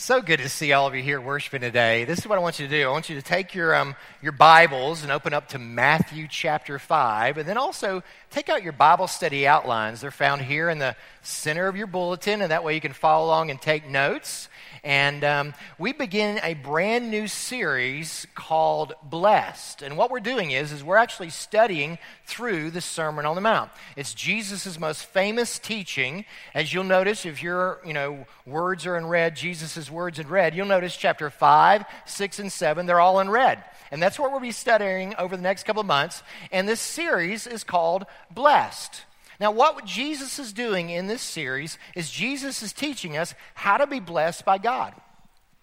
So good to see all of you here worshiping today. This is what I want you to do. I want you to take your, um, your Bibles and open up to Matthew chapter 5, and then also take out your Bible study outlines. They're found here in the center of your bulletin, and that way you can follow along and take notes. And um, we begin a brand new series called Blessed. And what we're doing is, is we're actually studying through the Sermon on the Mount. It's Jesus' most famous teaching. As you'll notice, if your you know, words are in red, Jesus' words in red, you'll notice chapter 5, 6, and 7, they're all in red. And that's what we'll be studying over the next couple of months. And this series is called Blessed. Now, what Jesus is doing in this series is Jesus is teaching us how to be blessed by God.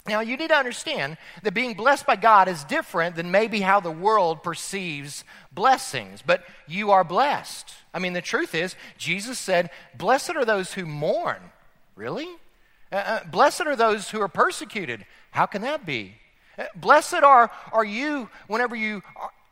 Now, you need to understand that being blessed by God is different than maybe how the world perceives blessings, but you are blessed. I mean, the truth is, Jesus said, Blessed are those who mourn. Really? Uh, uh, blessed are those who are persecuted. How can that be? Uh, blessed are, are you whenever you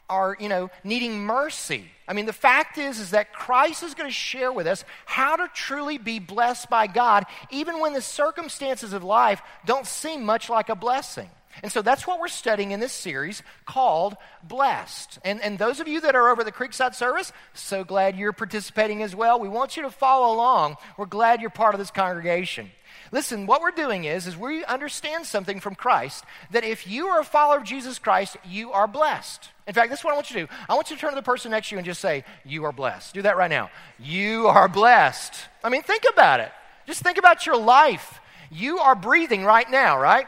are, you know, needing mercy. I mean, the fact is, is that Christ is going to share with us how to truly be blessed by God, even when the circumstances of life don't seem much like a blessing. And so that's what we're studying in this series called Blessed. And, and those of you that are over the Creekside service, so glad you're participating as well. We want you to follow along. We're glad you're part of this congregation. Listen, what we're doing is, is we understand something from Christ that if you are a follower of Jesus Christ, you are blessed. In fact, this is what I want you to do. I want you to turn to the person next to you and just say, You are blessed. Do that right now. You are blessed. I mean, think about it. Just think about your life. You are breathing right now, right?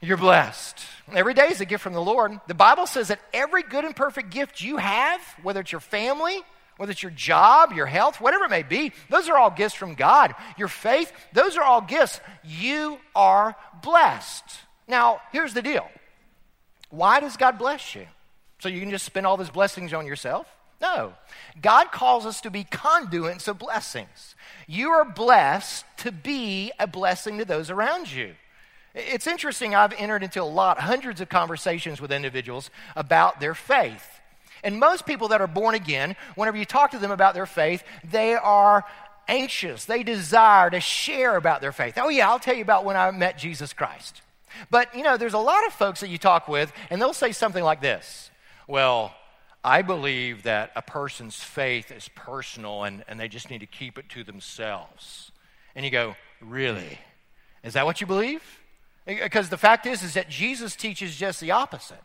You're blessed. Every day is a gift from the Lord. The Bible says that every good and perfect gift you have, whether it's your family, whether it's your job, your health, whatever it may be, those are all gifts from God. Your faith, those are all gifts. You are blessed. Now, here's the deal why does God bless you? So you can just spend all those blessings on yourself? No. God calls us to be conduits of blessings. You are blessed to be a blessing to those around you. It's interesting, I've entered into a lot, hundreds of conversations with individuals about their faith. And most people that are born again, whenever you talk to them about their faith, they are anxious. They desire to share about their faith. Oh, yeah, I'll tell you about when I met Jesus Christ. But, you know, there's a lot of folks that you talk with, and they'll say something like this Well, I believe that a person's faith is personal and, and they just need to keep it to themselves. And you go, Really? Is that what you believe? Because the fact is, is that Jesus teaches just the opposite.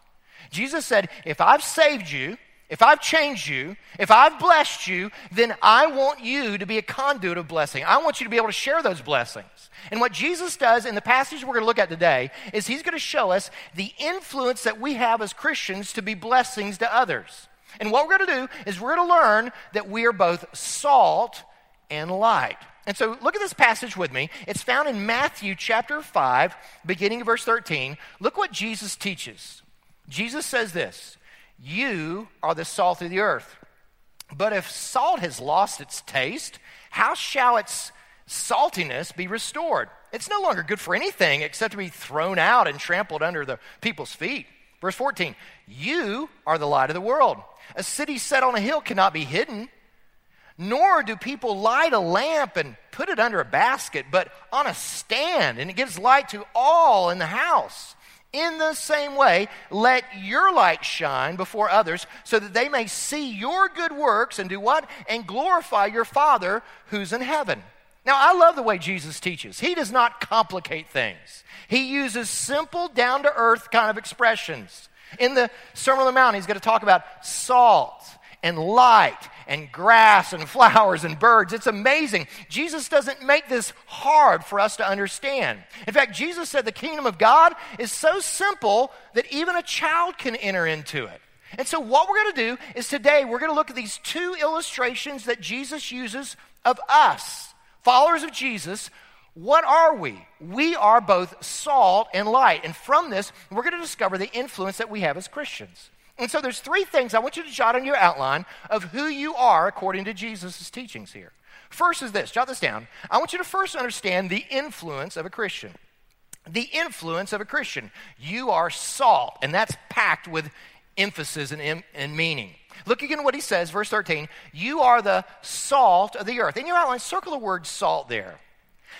Jesus said, If I've saved you, if I've changed you, if I've blessed you, then I want you to be a conduit of blessing. I want you to be able to share those blessings. And what Jesus does in the passage we're going to look at today is he's going to show us the influence that we have as Christians to be blessings to others. And what we're going to do is we're going to learn that we are both salt and light. And so look at this passage with me. It's found in Matthew chapter 5, beginning of verse 13. Look what Jesus teaches. Jesus says this You are the salt of the earth. But if salt has lost its taste, how shall its saltiness be restored? It's no longer good for anything except to be thrown out and trampled under the people's feet. Verse 14 You are the light of the world. A city set on a hill cannot be hidden. Nor do people light a lamp and put it under a basket, but on a stand, and it gives light to all in the house. In the same way, let your light shine before others so that they may see your good works and do what? And glorify your Father who's in heaven. Now, I love the way Jesus teaches. He does not complicate things, he uses simple, down to earth kind of expressions. In the Sermon on the Mount, he's going to talk about salt and light and grass and flowers and birds. It's amazing. Jesus doesn't make this hard for us to understand. In fact, Jesus said the kingdom of God is so simple that even a child can enter into it. And so, what we're going to do is today we're going to look at these two illustrations that Jesus uses of us, followers of Jesus, What are we? We are both salt and light. And from this, we're going to discover the influence that we have as Christians. And so there's three things I want you to jot on your outline of who you are according to Jesus' teachings here. First is this, jot this down. I want you to first understand the influence of a Christian. The influence of a Christian. You are salt, and that's packed with emphasis and, and meaning. Look again at what he says, verse 13. You are the salt of the earth. In your outline, circle the word salt there.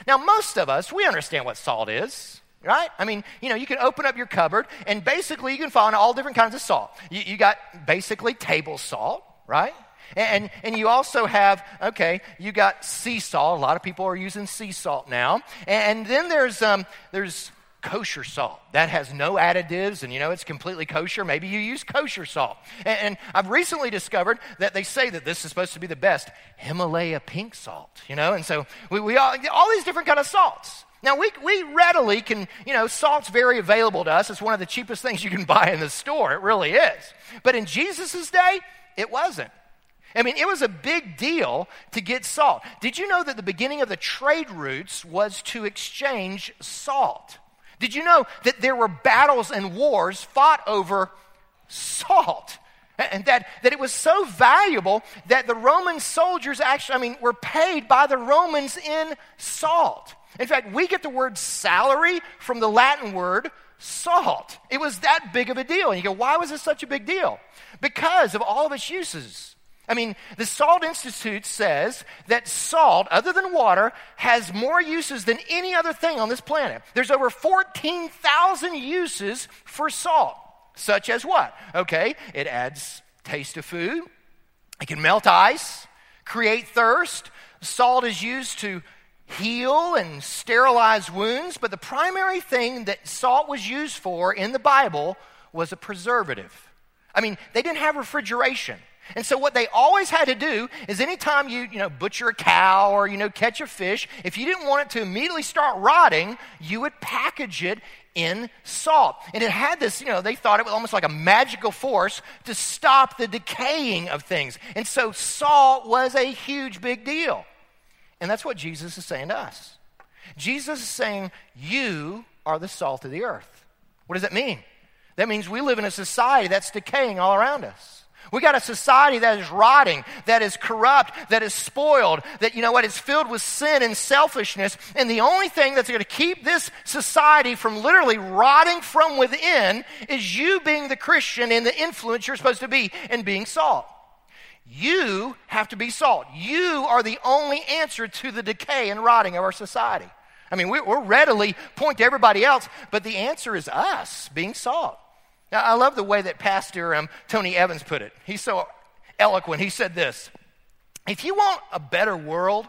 Now, most of us, we understand what salt is, right? I mean, you know, you can open up your cupboard and basically you can find all different kinds of salt. You, you got basically table salt, right? And, and you also have, okay, you got sea salt. A lot of people are using sea salt now. And then there's, um, there's kosher salt. That has no additives and you know it's completely kosher. Maybe you use kosher salt. And, and, I've recently discovered that they say that this is supposed to be the best Himalaya pink salt, you know? And so we, we all, all these different kind of salts. Now, we, we readily can, you know, salt's very available to us. It's one of the cheapest things you can buy in the store. It really is. But in Jesus' day, it wasn't. I mean, it was a big deal to get salt. Did you know that the beginning of the trade routes was to exchange salt? Did you know that there were battles and wars fought over salt? And that, that it was so valuable that the Roman soldiers actually, I mean, were paid by the Romans in salt. In fact, we get the word salary from the Latin word salt. It was that big of a deal. And you go, why was this such a big deal? Because of all of its uses. I mean, the Salt Institute says that salt, other than water, has more uses than any other thing on this planet. There's over 14,000 uses for salt, such as what? Okay, it adds taste to food, it can melt ice, create thirst. Salt is used to heal and sterilize wounds, but the primary thing that salt was used for in the Bible was a preservative. I mean, they didn't have refrigeration. And so what they always had to do is anytime you, you know, butcher a cow or, you know, catch a fish, if you didn't want it to immediately start rotting, you would package it in salt. And it had this, you know, they thought it was almost like a magical force to stop the decaying of things. And so salt was a huge big deal. And that's what Jesus is saying to us. Jesus is saying, You are the salt of the earth. What does that mean? That means we live in a society that's decaying all around us. We got a society that is rotting, that is corrupt, that is spoiled, that, you know what, is filled with sin and selfishness. And the only thing that's going to keep this society from literally rotting from within is you being the Christian and the influence you're supposed to be and being salt. You have to be salt. You are the only answer to the decay and rotting of our society. I mean, we, we're readily point to everybody else, but the answer is us being salt. Now, I love the way that Pastor um, Tony Evans put it. He's so eloquent. He said this If you want a better world,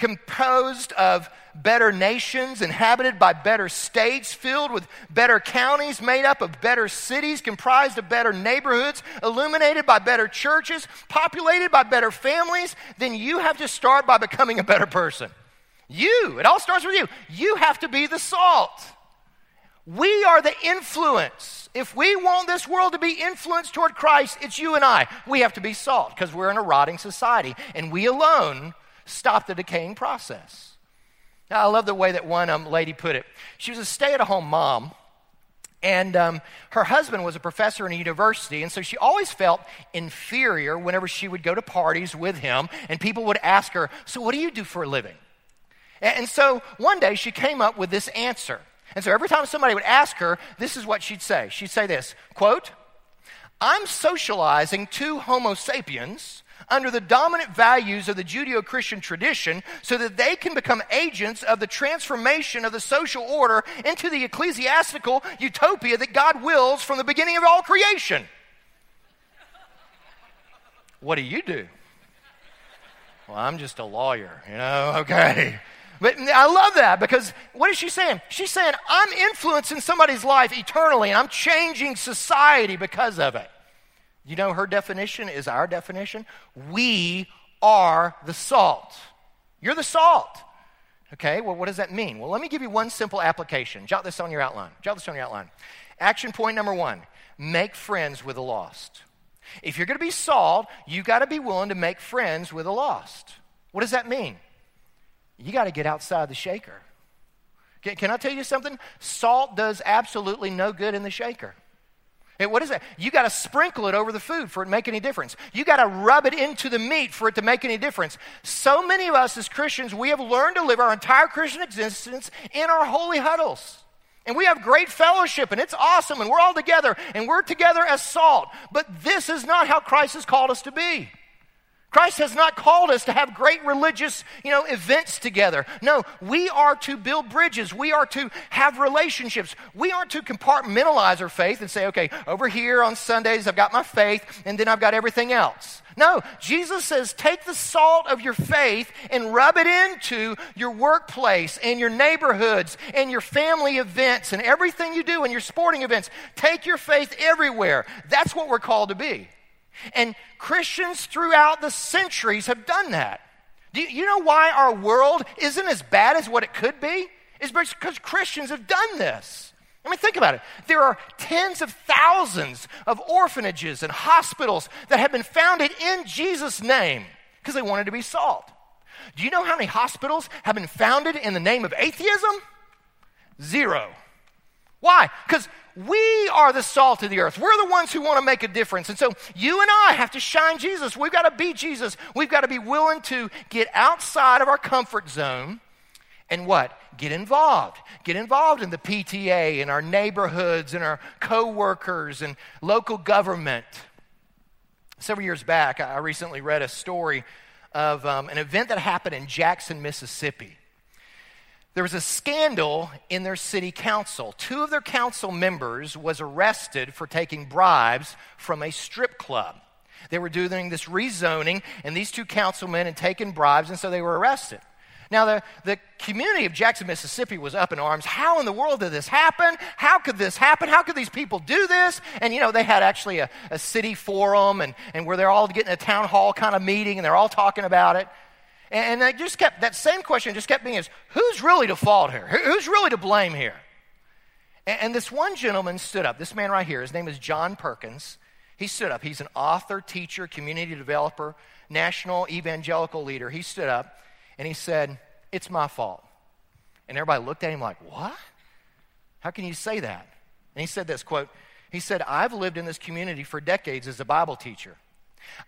composed of better nations, inhabited by better states, filled with better counties, made up of better cities, comprised of better neighborhoods, illuminated by better churches, populated by better families, then you have to start by becoming a better person. You, it all starts with you. You have to be the salt. We are the influence. If we want this world to be influenced toward Christ, it's you and I. We have to be salt because we're in a rotting society, and we alone stop the decaying process. Now, I love the way that one um, lady put it. She was a stay at home mom, and um, her husband was a professor in a university, and so she always felt inferior whenever she would go to parties with him, and people would ask her, So, what do you do for a living? And, and so one day she came up with this answer. And so every time somebody would ask her, this is what she'd say. She'd say this quote, I'm socializing two Homo sapiens under the dominant values of the Judeo Christian tradition so that they can become agents of the transformation of the social order into the ecclesiastical utopia that God wills from the beginning of all creation. what do you do? Well, I'm just a lawyer, you know, okay. But I love that because what is she saying? She's saying, I'm influencing somebody's life eternally and I'm changing society because of it. You know, her definition is our definition. We are the salt. You're the salt. Okay, well, what does that mean? Well, let me give you one simple application. Jot this on your outline. Jot this on your outline. Action point number one make friends with the lost. If you're going to be salt, you got to be willing to make friends with the lost. What does that mean? you got to get outside the shaker. Can, can I tell you something? Salt does absolutely no good in the shaker. And what is that? You got to sprinkle it over the food for it to make any difference. You got to rub it into the meat for it to make any difference. So many of us as Christians, we have learned to live our entire Christian existence in our holy huddles. And we have great fellowship, and it's awesome, and we're all together, and we're together as salt. But this is not how Christ has called us to be. Christ has not called us to have great religious, you know, events together. No, we are to build bridges. We are to have relationships. We aren't to compartmentalize our faith and say, okay, over here on Sundays I've got my faith and then I've got everything else. No, Jesus says take the salt of your faith and rub it into your workplace and your neighborhoods and your family events and everything you do and your sporting events. Take your faith everywhere. That's what we're called to be. And Christians throughout the centuries have done that. Do you know why our world isn't as bad as what it could be? It's because Christians have done this. I mean, think about it. There are tens of thousands of orphanages and hospitals that have been founded in Jesus' name because they wanted to be salt. Do you know how many hospitals have been founded in the name of atheism? Zero. Why? Because we are the salt of the earth. We're the ones who want to make a difference. And so you and I have to shine Jesus. We've got to be Jesus. We've got to be willing to get outside of our comfort zone and what? Get involved. Get involved in the PTA, in our neighborhoods, in our co-workers, and local government. Several years back, I recently read a story of um, an event that happened in Jackson, Mississippi there was a scandal in their city council. Two of their council members was arrested for taking bribes from a strip club. They were doing this rezoning, and these two councilmen had taken bribes, and so they were arrested. Now, the, the community of Jackson, Mississippi was up in arms. How in the world did this happen? How could this happen? How could these people do this? And, you know, they had actually a, a city forum and, and where they're all getting a town hall kind of meeting and they're all talking about it. And I just kept, that same question just kept being is, who's really to fault here? Who's really to blame here? And this one gentleman stood up, this man right here, his name is John Perkins. He stood up. He's an author, teacher, community developer, national evangelical leader. He stood up and he said, It's my fault. And everybody looked at him like, What? How can you say that? And he said this quote, he said, I've lived in this community for decades as a Bible teacher.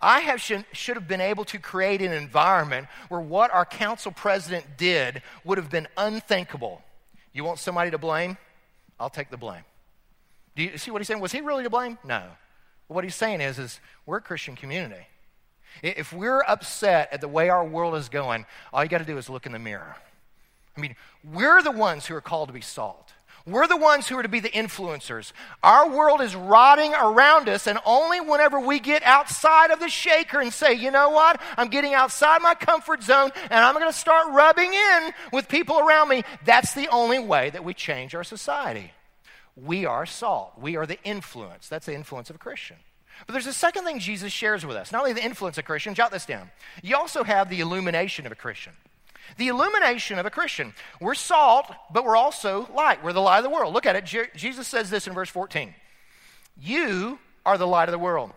I have should, should have been able to create an environment where what our council president did would have been unthinkable. You want somebody to blame? I'll take the blame. Do you see what he's saying? Was he really to blame? No. What he's saying is, is we're a Christian community. If we're upset at the way our world is going, all you got to do is look in the mirror. I mean, we're the ones who are called to be salt. We're the ones who are to be the influencers. Our world is rotting around us, and only whenever we get outside of the shaker and say, you know what, I'm getting outside my comfort zone and I'm going to start rubbing in with people around me, that's the only way that we change our society. We are salt, we are the influence. That's the influence of a Christian. But there's a second thing Jesus shares with us. Not only the influence of a Christian, jot this down. You also have the illumination of a Christian. The illumination of a Christian. We're salt, but we're also light. We're the light of the world. Look at it. Je- Jesus says this in verse 14 You are the light of the world.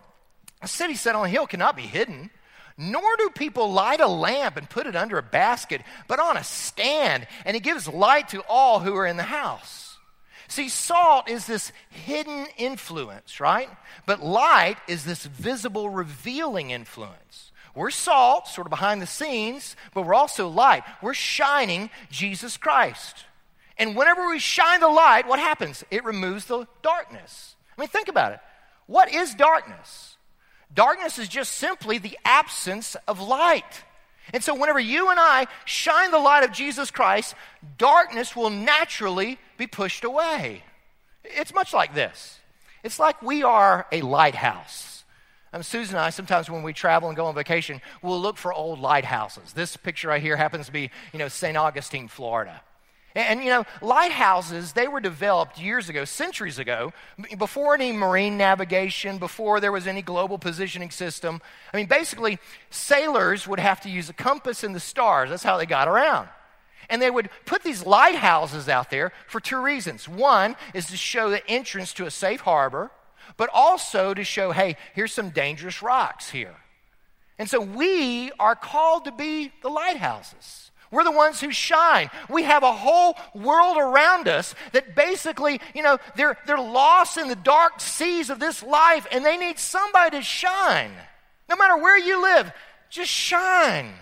A city set on a hill cannot be hidden. Nor do people light a lamp and put it under a basket, but on a stand, and it gives light to all who are in the house. See, salt is this hidden influence, right? But light is this visible, revealing influence. We're salt, sort of behind the scenes, but we're also light. We're shining Jesus Christ. And whenever we shine the light, what happens? It removes the darkness. I mean, think about it. What is darkness? Darkness is just simply the absence of light. And so, whenever you and I shine the light of Jesus Christ, darkness will naturally be pushed away. It's much like this it's like we are a lighthouse. Um, Susan and I, sometimes when we travel and go on vacation, we'll look for old lighthouses. This picture right here happens to be, you know, St. Augustine, Florida. And, and, you know, lighthouses, they were developed years ago, centuries ago, before any marine navigation, before there was any global positioning system. I mean, basically, sailors would have to use a compass and the stars. That's how they got around. And they would put these lighthouses out there for two reasons. One is to show the entrance to a safe harbor but also to show, hey, here's some dangerous rocks here. And so we are called to be the lighthouses. We're the ones who shine. We have a whole world around us that basically, you know, they're, they're lost in the dark seas of this life and they need somebody to shine. No matter where you live, just shine.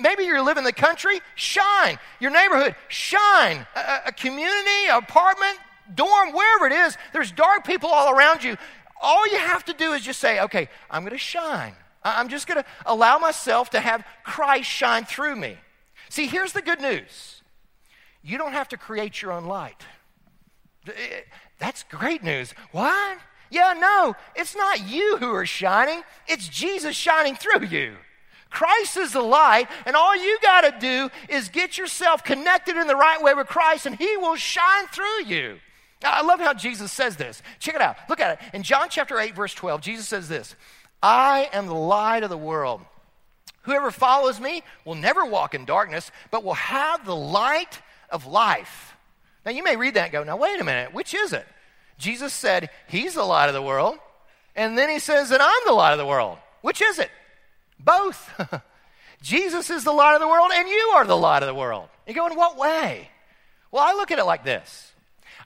Maybe you live in the country, shine. Your neighborhood, shine. A, a community, apartment, dorm, wherever it is, there's dark people all around you. All you have to do is just say, okay, I'm going to shine. I'm just going to allow myself to have Christ shine through me. See, here's the good news you don't have to create your own light. Eh, that's great news. What? Yeah, no, it's not you who are shining, it's Jesus shining through you. Christ is the light, and all you got to do is get yourself connected in the right way with Christ, and He will shine through you. I love how Jesus says this. Check it out. Look at it. In John chapter 8, verse 12, Jesus says this I am the light of the world. Whoever follows me will never walk in darkness, but will have the light of life. Now, you may read that and go, now, wait a minute, which is it? Jesus said, He's the light of the world. And then He says that I'm the light of the world. Which is it? Both. Jesus is the light of the world, and you are the light of the world. You go, in what way? Well, I look at it like this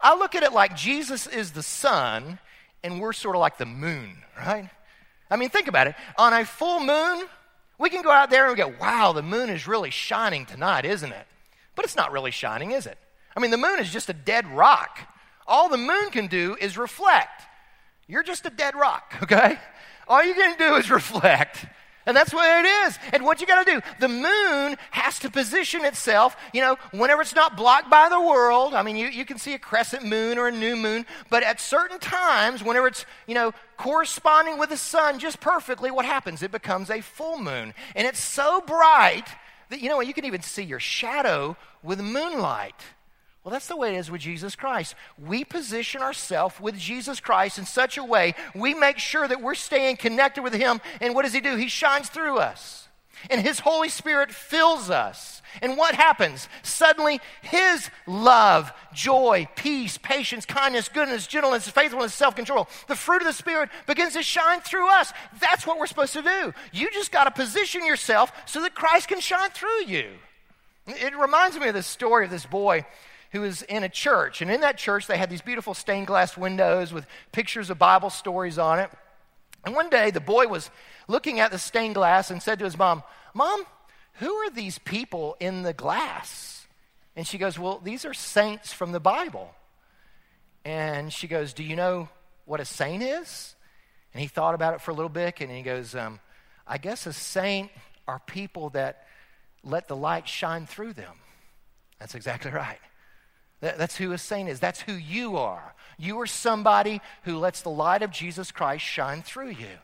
I look at it like Jesus is the sun, and we're sort of like the moon, right? I mean, think about it. On a full moon, we can go out there and go, wow, the moon is really shining tonight, isn't it? But it's not really shining, is it? I mean, the moon is just a dead rock. All the moon can do is reflect. You're just a dead rock, okay? All you can do is reflect. And that's what it is. And what you got to do, the moon has to position itself, you know, whenever it's not blocked by the world. I mean, you, you can see a crescent moon or a new moon, but at certain times, whenever it's, you know, corresponding with the sun just perfectly, what happens? It becomes a full moon. And it's so bright that, you know, you can even see your shadow with moonlight. Well, that's the way it is with Jesus Christ. We position ourselves with Jesus Christ in such a way, we make sure that we're staying connected with Him. And what does He do? He shines through us. And His Holy Spirit fills us. And what happens? Suddenly, His love, joy, peace, patience, kindness, goodness, gentleness, faithfulness, self control, the fruit of the Spirit begins to shine through us. That's what we're supposed to do. You just got to position yourself so that Christ can shine through you. It reminds me of this story of this boy who was in a church. And in that church, they had these beautiful stained glass windows with pictures of Bible stories on it. And one day, the boy was looking at the stained glass and said to his mom, Mom, who are these people in the glass? And she goes, Well, these are saints from the Bible. And she goes, Do you know what a saint is? And he thought about it for a little bit and he goes, um, I guess a saint are people that let the light shine through them. That's exactly right. That's who a saint is. That's who you are. You are somebody who lets the light of Jesus Christ shine through you.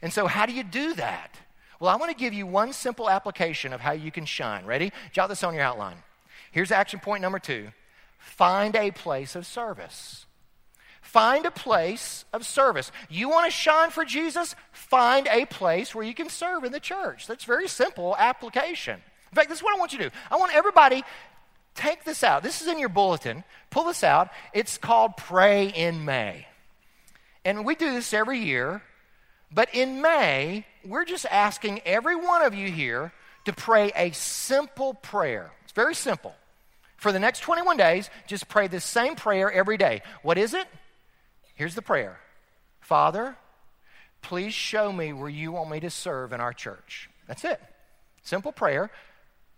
And so, how do you do that? Well, I want to give you one simple application of how you can shine. Ready? Jot this on your outline. Here's action point number two find a place of service. Find a place of service. You want to shine for Jesus? Find a place where you can serve in the church. That's very simple application. In fact, this is what I want you to do. I want everybody take this out. This is in your bulletin. Pull this out. It's called Pray in May. And we do this every year. But in May, we're just asking every one of you here to pray a simple prayer. It's very simple. For the next 21 days, just pray the same prayer every day. What is it? Here's the prayer Father, please show me where you want me to serve in our church. That's it. Simple prayer.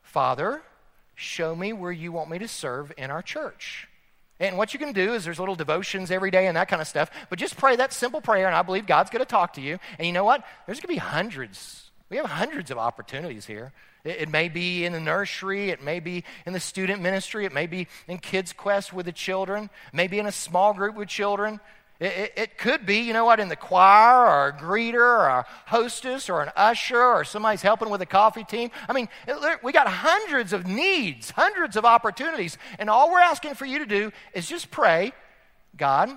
Father, show me where you want me to serve in our church. And what you can do is there's little devotions every day and that kind of stuff, but just pray that simple prayer, and I believe God's going to talk to you. And you know what? There's going to be hundreds. We have hundreds of opportunities here. It, it, may be in the nursery, it may be in the student ministry, it may be in Kids Quest with the children, maybe in a small group with children. It, it, it, could be, you know what, in the choir or a greeter or a hostess or an usher or somebody's helping with a coffee team. I mean, it, we got hundreds of needs, hundreds of opportunities. And all we're asking for you to do is just pray God,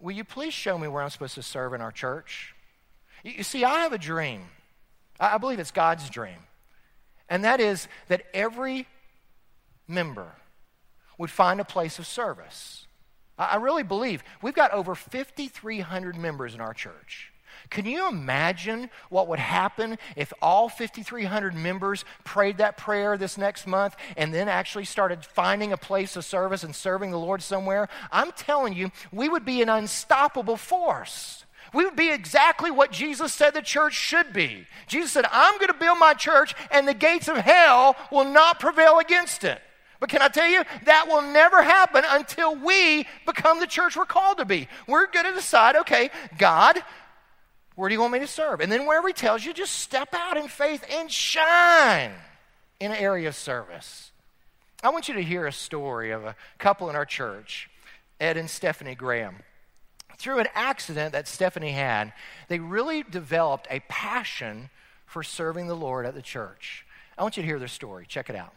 will you please show me where I'm supposed to serve in our church? You, you see, I have a dream. I, I believe it's God's dream. And that is that every member would find a place of service I really believe we've got over 5,300 members in our church. Can you imagine what would happen if all 5,300 members prayed that prayer this next month and then actually started finding a place of service and serving the Lord somewhere? I'm telling you, we would be an unstoppable force. We would be exactly what Jesus said the church should be. Jesus said, I'm going to build my church, and the gates of hell will not prevail against it. But can I tell you, that will never happen until we become the church we're called to be. We're going to decide, okay, God, where do you want me to serve? And then wherever He tells you, just step out in faith and shine in an area of service. I want you to hear a story of a couple in our church, Ed and Stephanie Graham. Through an accident that Stephanie had, they really developed a passion for serving the Lord at the church. I want you to hear their story. Check it out.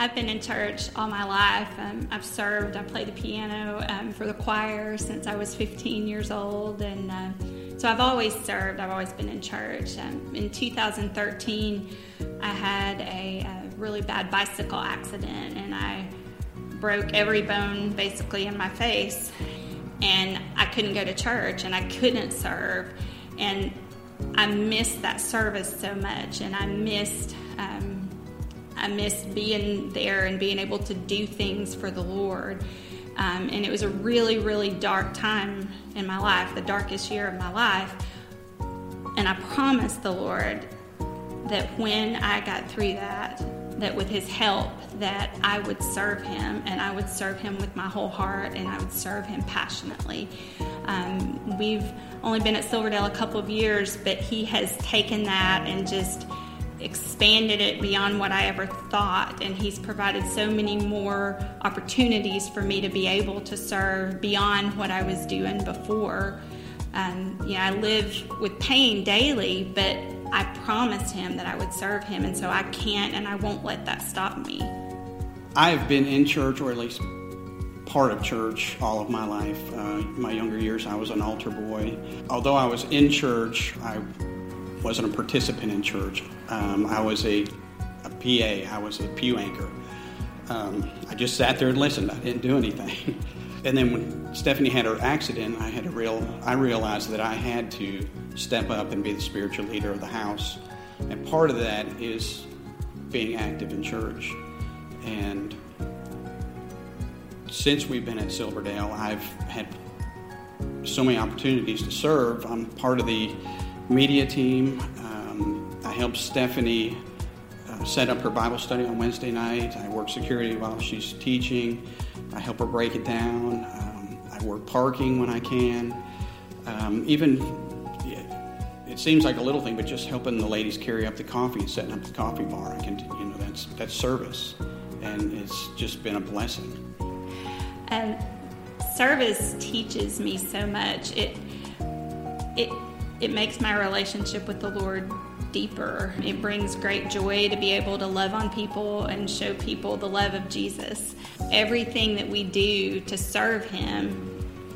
I've been in church all my life. Um, I've served, I played the piano um, for the choir since I was 15 years old. And uh, so I've always served, I've always been in church. Um, in 2013, I had a, a, really bad bicycle accident and I broke every bone basically in my face. And I couldn't go to church and I couldn't serve. And I missed that service so much and I missed. Um, I missed being there and being able to do things for the Lord. Um, and it was a really, really dark time in my life, the darkest year of my life. And I promised the Lord that when I got through that, that with His help, that I would serve Him and I would serve Him with my whole heart and I would serve Him passionately. Um, we've only been at Silverdale a couple of years, but He has taken that and just expanded it beyond what I ever thought, and He's provided so many more opportunities for me to be able to serve beyond what I was doing before. Um, you know, I live with pain daily, but I promised Him that I would serve Him, and so I can't and I won't let that stop me. I've been in church, or at least part of church, all of my life. Uh, my younger years, I was an altar boy. Although I was in church, I wasn't a participant in church. Um, I was a, a PA, I was a pew anchor. Um, I just sat there and listened. I didn't do anything. and then when Stephanie had her accident, I had a real I realized that I had to step up and be the spiritual leader of the house. And part of that is being active in church. And since we've been at Silverdale, I've had so many opportunities to serve. I'm part of the media team. Um, I help Stephanie uh, set up her Bible study on Wednesday night. I work security while she's teaching. I help her break it down. Um, I work parking when I can. Um, even it seems like a little thing, but just helping the ladies carry up the coffee and setting up the coffee bar, I can, you know, that's that's service, and it's just been a blessing. And service teaches me so much. It it it makes my relationship with the Lord deeper. It brings great joy to be able to love on people and show people the love of Jesus. Everything that we do to serve Him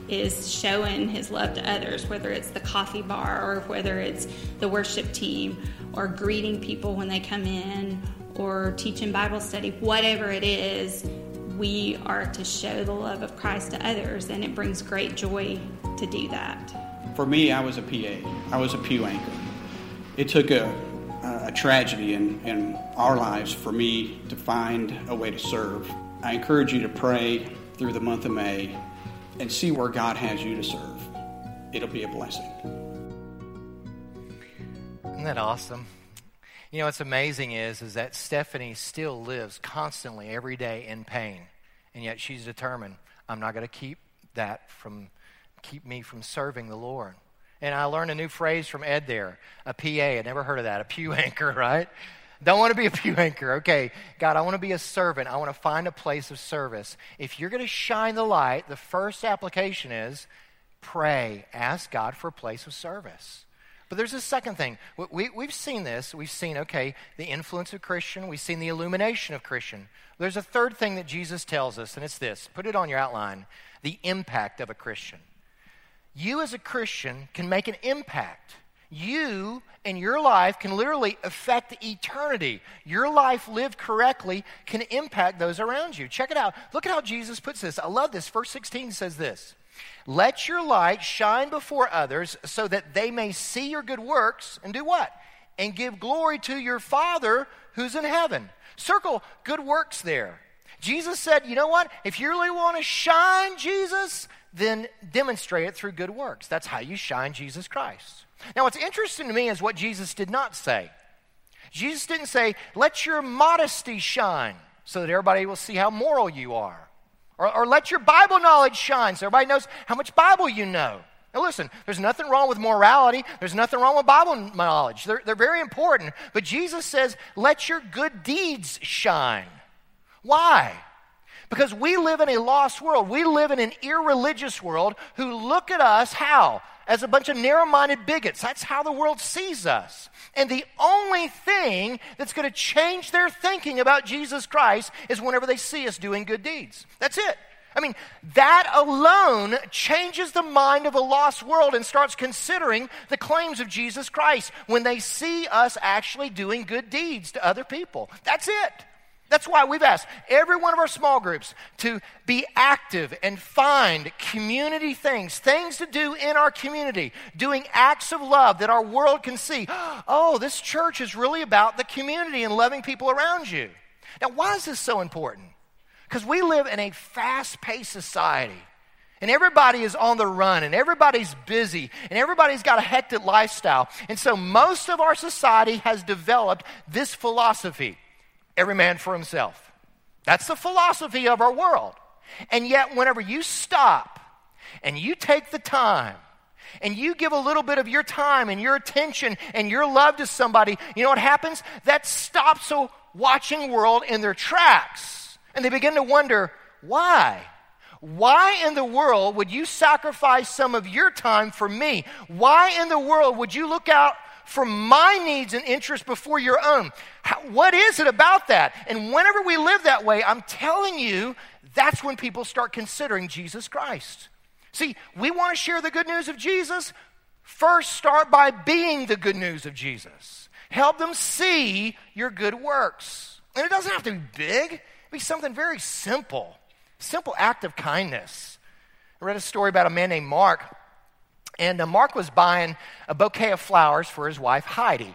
is showing His love to others, whether it's the coffee bar or whether it's the worship team or greeting people when they come in or teaching Bible study, whatever it is. We are to show the love of Christ to others, and it brings great joy to do that. For me, I was a PA. I was a pew anchor. It took a, a tragedy in, in our lives for me to find a way to serve. I encourage you to pray through the month of May and see where God has you to serve. It'll be a blessing. Isn't that awesome? You know what's amazing is is that Stephanie still lives constantly every day in pain, and yet she's determined I'm not going to keep that from keep me from serving the Lord. And I learned a new phrase from Ed there a PA. I never heard of that. A pew anchor, right? Don't want to be a pew anchor. Okay, God, I want to be a servant. I want to find a place of service. If you're going to shine the light, the first application is pray. Ask God for a place of service. But there's a second thing. We, have seen this. We've seen, okay, the influence of Christian. We've seen the illumination of Christian. There's a third thing that Jesus tells us, and it's this put it on your outline the impact of a Christian you as a Christian can make an impact. you and your life can literally affect eternity. Your life lived correctly can impact those around you. Check it out. Look at how Jesus puts this. I love this. Verse 16 says this Let your light shine before others so that they may see your good works and do what? And give glory to your Father who's in heaven. Circle good works there. Jesus said, you know what? If you really want to shine Jesus, then demonstrate it through good works. That's how you shine Jesus Christ. Now, what's interesting to me is what Jesus did not say. Jesus didn't say, let your modesty shine so that everybody will see how moral you are. Or, or let your Bible knowledge shine so everybody knows how much Bible you know. Now, listen, there's nothing wrong with morality. There's nothing wrong with Bible knowledge. They're, they're very important. But Jesus says, let your good deeds shine. Why? Because we live in a lost world. We live in an irreligious world who look at us how? As a bunch of narrow minded bigots. That's how the world sees us. And the only thing that's going to change their thinking about Jesus Christ is whenever they see us doing good deeds. That's it. I mean, that alone changes the mind of a lost world and starts considering the claims of Jesus Christ when they see us actually doing good deeds to other people. That's it. That's why we've asked every one of our small groups to be active and find community things, things to do in our community, doing acts of love that our world can see. Oh, this church is really about the community and loving people around you. Now, why is this so important? Because we live in a fast paced society. And everybody is on the run, and everybody's busy, and everybody's got a hectic lifestyle. And so, most of our society has developed this philosophy every man for himself. That's the philosophy of our world. And yet, whenever you stop and you take the time and you give a little bit of your time and your attention and your love to somebody, you know what happens? That stops a watching world in their tracks. And they begin to wonder, why? Why in the world would you sacrifice some of your time for me? Why in the world would you look out for my needs and interests before your own. How, what is it about that? And whenever we live that way, I'm telling you, that's when people start considering Jesus Christ. See, we want to share the good news of Jesus. First, start by being the good news of Jesus. Help them see your good works. And it doesn't have to be big, it be something very simple. Simple act of kindness. I read a story about a man named Mark and uh, Mark was buying a bouquet of flowers for his wife, Heidi.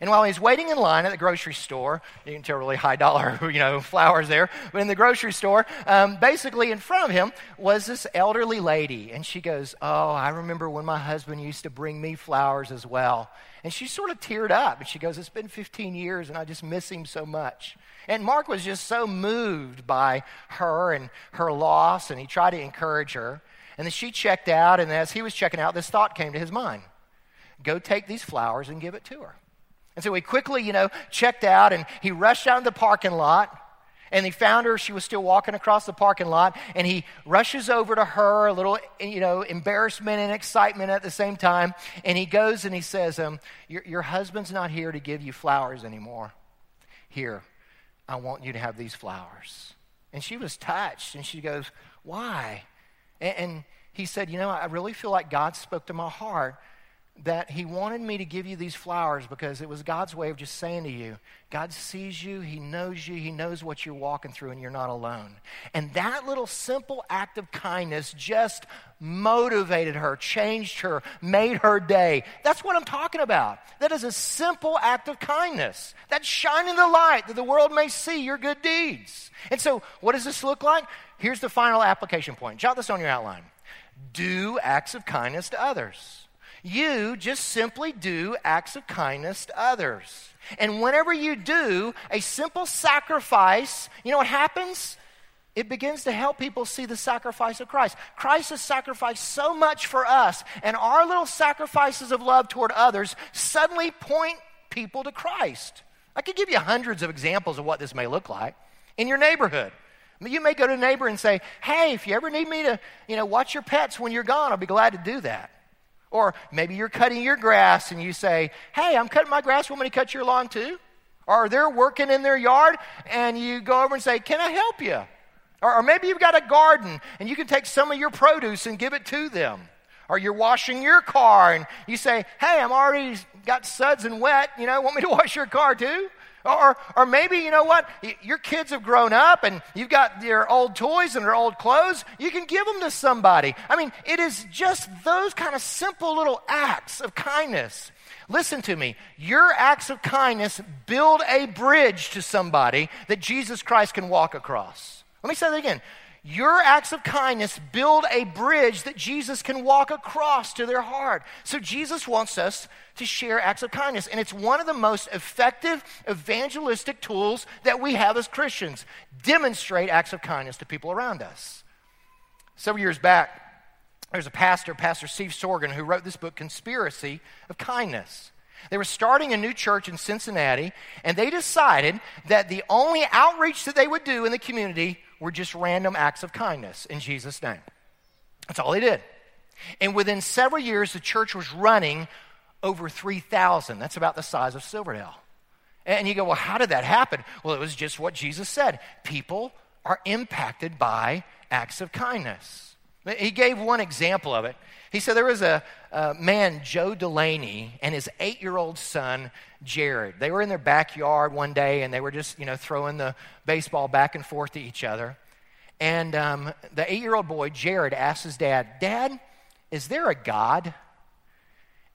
And while he's waiting in line at the grocery store, you can tell really high dollar, you know, flowers there, but in the grocery store, um, basically in front of him was this elderly lady. And she goes, Oh, I remember when my husband used to bring me flowers as well. And she sort of teared up and she goes, It's been 15 years and I just miss him so much. And Mark was just so moved by her and her loss, and he tried to encourage her. And then she checked out, and as he was checking out, this thought came to his mind go take these flowers and give it to her. And so he quickly, you know, checked out and he rushed out in the parking lot and he found her. She was still walking across the parking lot and he rushes over to her, a little, you know, embarrassment and excitement at the same time. And he goes and he says, um, your, your husband's not here to give you flowers anymore. Here, I want you to have these flowers. And she was touched and she goes, Why? And, and he said, You know, I really feel like God spoke to my heart that he wanted me to give you these flowers because it was God's way of just saying to you, God sees you, he knows you, he knows what you're walking through, and you're not alone. And that little simple act of kindness just motivated her, changed her, made her day. That's what I'm talking about. That is a simple act of kindness. That's shining the light that the world may see your good deeds. And so, what does this look like? Here's the final application point. Jot this on your outline. Do acts of kindness to others. You just simply do acts of kindness to others. And whenever you do a simple sacrifice, you know what happens? It begins to help people see the sacrifice of Christ. Christ has sacrificed so much for us, and our little sacrifices of love toward others suddenly point people to Christ. I could give you hundreds of examples of what this may look like in your neighborhood. You may go to a neighbor and say, Hey, if you ever need me to, you know, watch your pets when you're gone, I'll be glad to do that. Or maybe you're cutting your grass and you say, Hey, I'm cutting my grass. Want me to cut your lawn too? Or they're working in their yard and you go over and say, Can I help you? Or, or maybe you've got a garden and you can take some of your produce and give it to them. Or you're washing your car and you say, Hey, I'm already got suds and wet. You know, want me to wash your car too? Or, or maybe, you know what? Your kids have grown up and you've got their old toys and their old clothes. You can give them to somebody. I mean, it is just those kind of simple little acts of kindness. Listen to me. Your acts of kindness build a bridge to somebody that Jesus Christ can walk across. Let me say that again. Your acts of kindness build a bridge that Jesus can walk across to their heart. So Jesus wants us to share acts of kindness. And it's one of the most effective evangelistic tools that we have as Christians. Demonstrate acts of kindness to people around us. Several years back, there's a pastor, Pastor Steve Sjogren, who wrote this book, Conspiracy of Kindness. They were starting a new church in Cincinnati, and they decided that the only outreach that they would do in the community were just random acts of kindness in Jesus' name. That's all they did. And within several years, the church was running over 3,000. That's about the size of Silverdale. And you go, well, how did that happen? Well, it was just what Jesus said. People are impacted by acts of kindness. He gave one example of it. He said there was a, a man, Joe Delaney, and his eight year old son, Jared. They were in their backyard one day and they were just, you know, throwing the baseball back and forth to each other. And um, the eight year old boy, Jared, asked his dad, Dad, is there a God?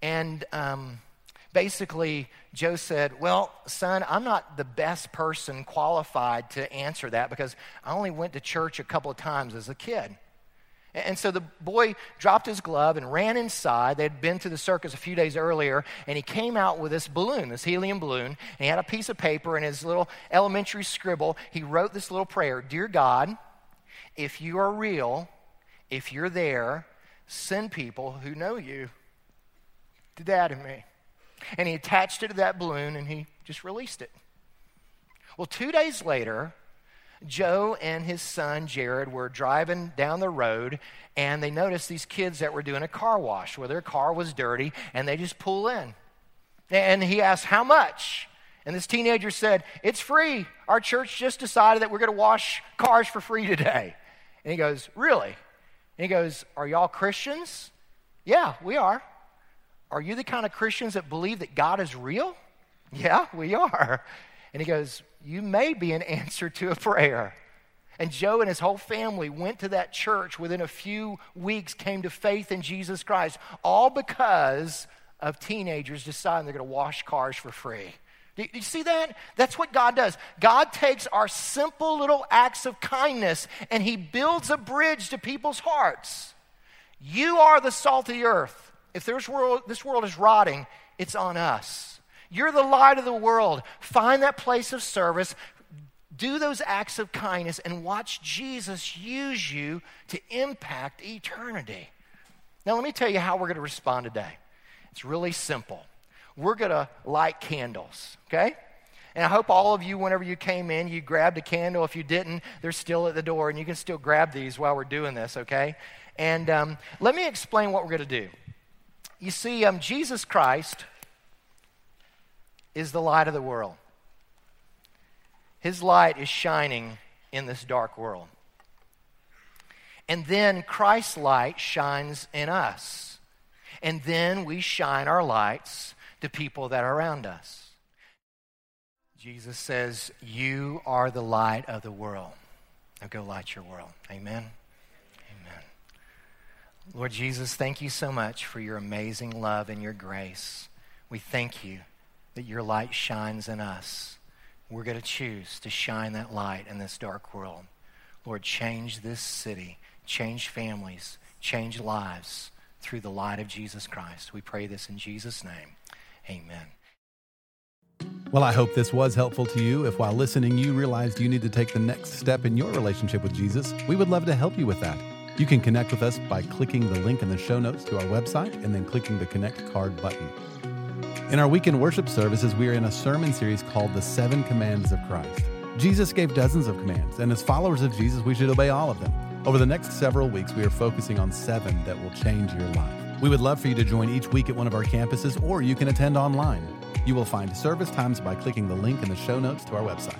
And um, basically, Joe said, Well, son, I'm not the best person qualified to answer that because I only went to church a couple of times as a kid. And so the boy dropped his glove and ran inside. They'd been to the circus a few days earlier, and he came out with this balloon, this helium balloon. And he had a piece of paper in his little elementary scribble. He wrote this little prayer Dear God, if you are real, if you're there, send people who know you to dad and me. And he attached it to that balloon and he just released it. Well, two days later, Joe and his son Jared were driving down the road and they noticed these kids that were doing a car wash where their car was dirty and they just pull in. And he asked, How much? And this teenager said, It's free. Our church just decided that we're going to wash cars for free today. And he goes, Really? And he goes, Are y'all Christians? Yeah, we are. Are you the kind of Christians that believe that God is real? Yeah, we are. And he goes, You may be an answer to a prayer. And Joe and his whole family went to that church within a few weeks, came to faith in Jesus Christ, all because of teenagers deciding they're going to wash cars for free. Do you see that? That's what God does. God takes our simple little acts of kindness and He builds a bridge to people's hearts. You are the salt of the earth. If this world, this world is rotting, it's on us. You're the light of the world. Find that place of service. Do those acts of kindness and watch Jesus use you to impact eternity. Now, let me tell you how we're going to respond today. It's really simple. We're going to light candles, okay? And I hope all of you, whenever you came in, you grabbed a candle. If you didn't, they're still at the door, and you can still grab these while we're doing this, okay? And um, let me explain what we're going to do. You see, um, Jesus Christ is the light of the world. His light is shining in this dark world. And then Christ's light shines in us. And then we shine our lights to people that are around us. Jesus says, You are the light of the world. Now go light your world. Amen. Amen. Lord Jesus, thank you so much for your amazing love and your grace. We thank you that your light shines in us. We're going to choose to shine that light in this dark world. Lord, change this city, change families, change lives through the light of Jesus Christ. We pray this in Jesus' name. Amen. Well, I hope this was helpful to you. If while listening you realized you need to take the next step in your relationship with Jesus, we would love to help you with that. You can connect with us by clicking the link in the show notes to our website and then clicking the Connect card button. In our weekend worship services, we are in a sermon series called The Seven Commands of Christ. Jesus gave dozens of commands, and as followers of Jesus, we should obey all of them. Over the next several weeks, we are focusing on seven that will change your life. We would love for you to join each week at one of our campuses, or you can attend online. You will find service times by clicking the link in the show notes to our website.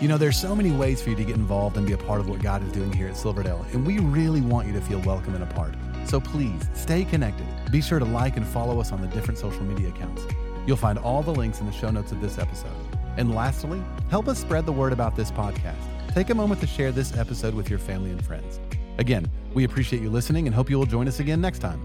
You know, there's so many ways for you to get involved and be a part of what God is doing here at Silverdale, and we really want you to feel welcome and a part. So please stay connected. Be sure to like and follow us on the different social media accounts. You'll find all the links in the show notes of this episode. And lastly, help us spread the word about this podcast. Take a moment to share this episode with your family and friends. Again, we appreciate you listening and hope you will join us again next time.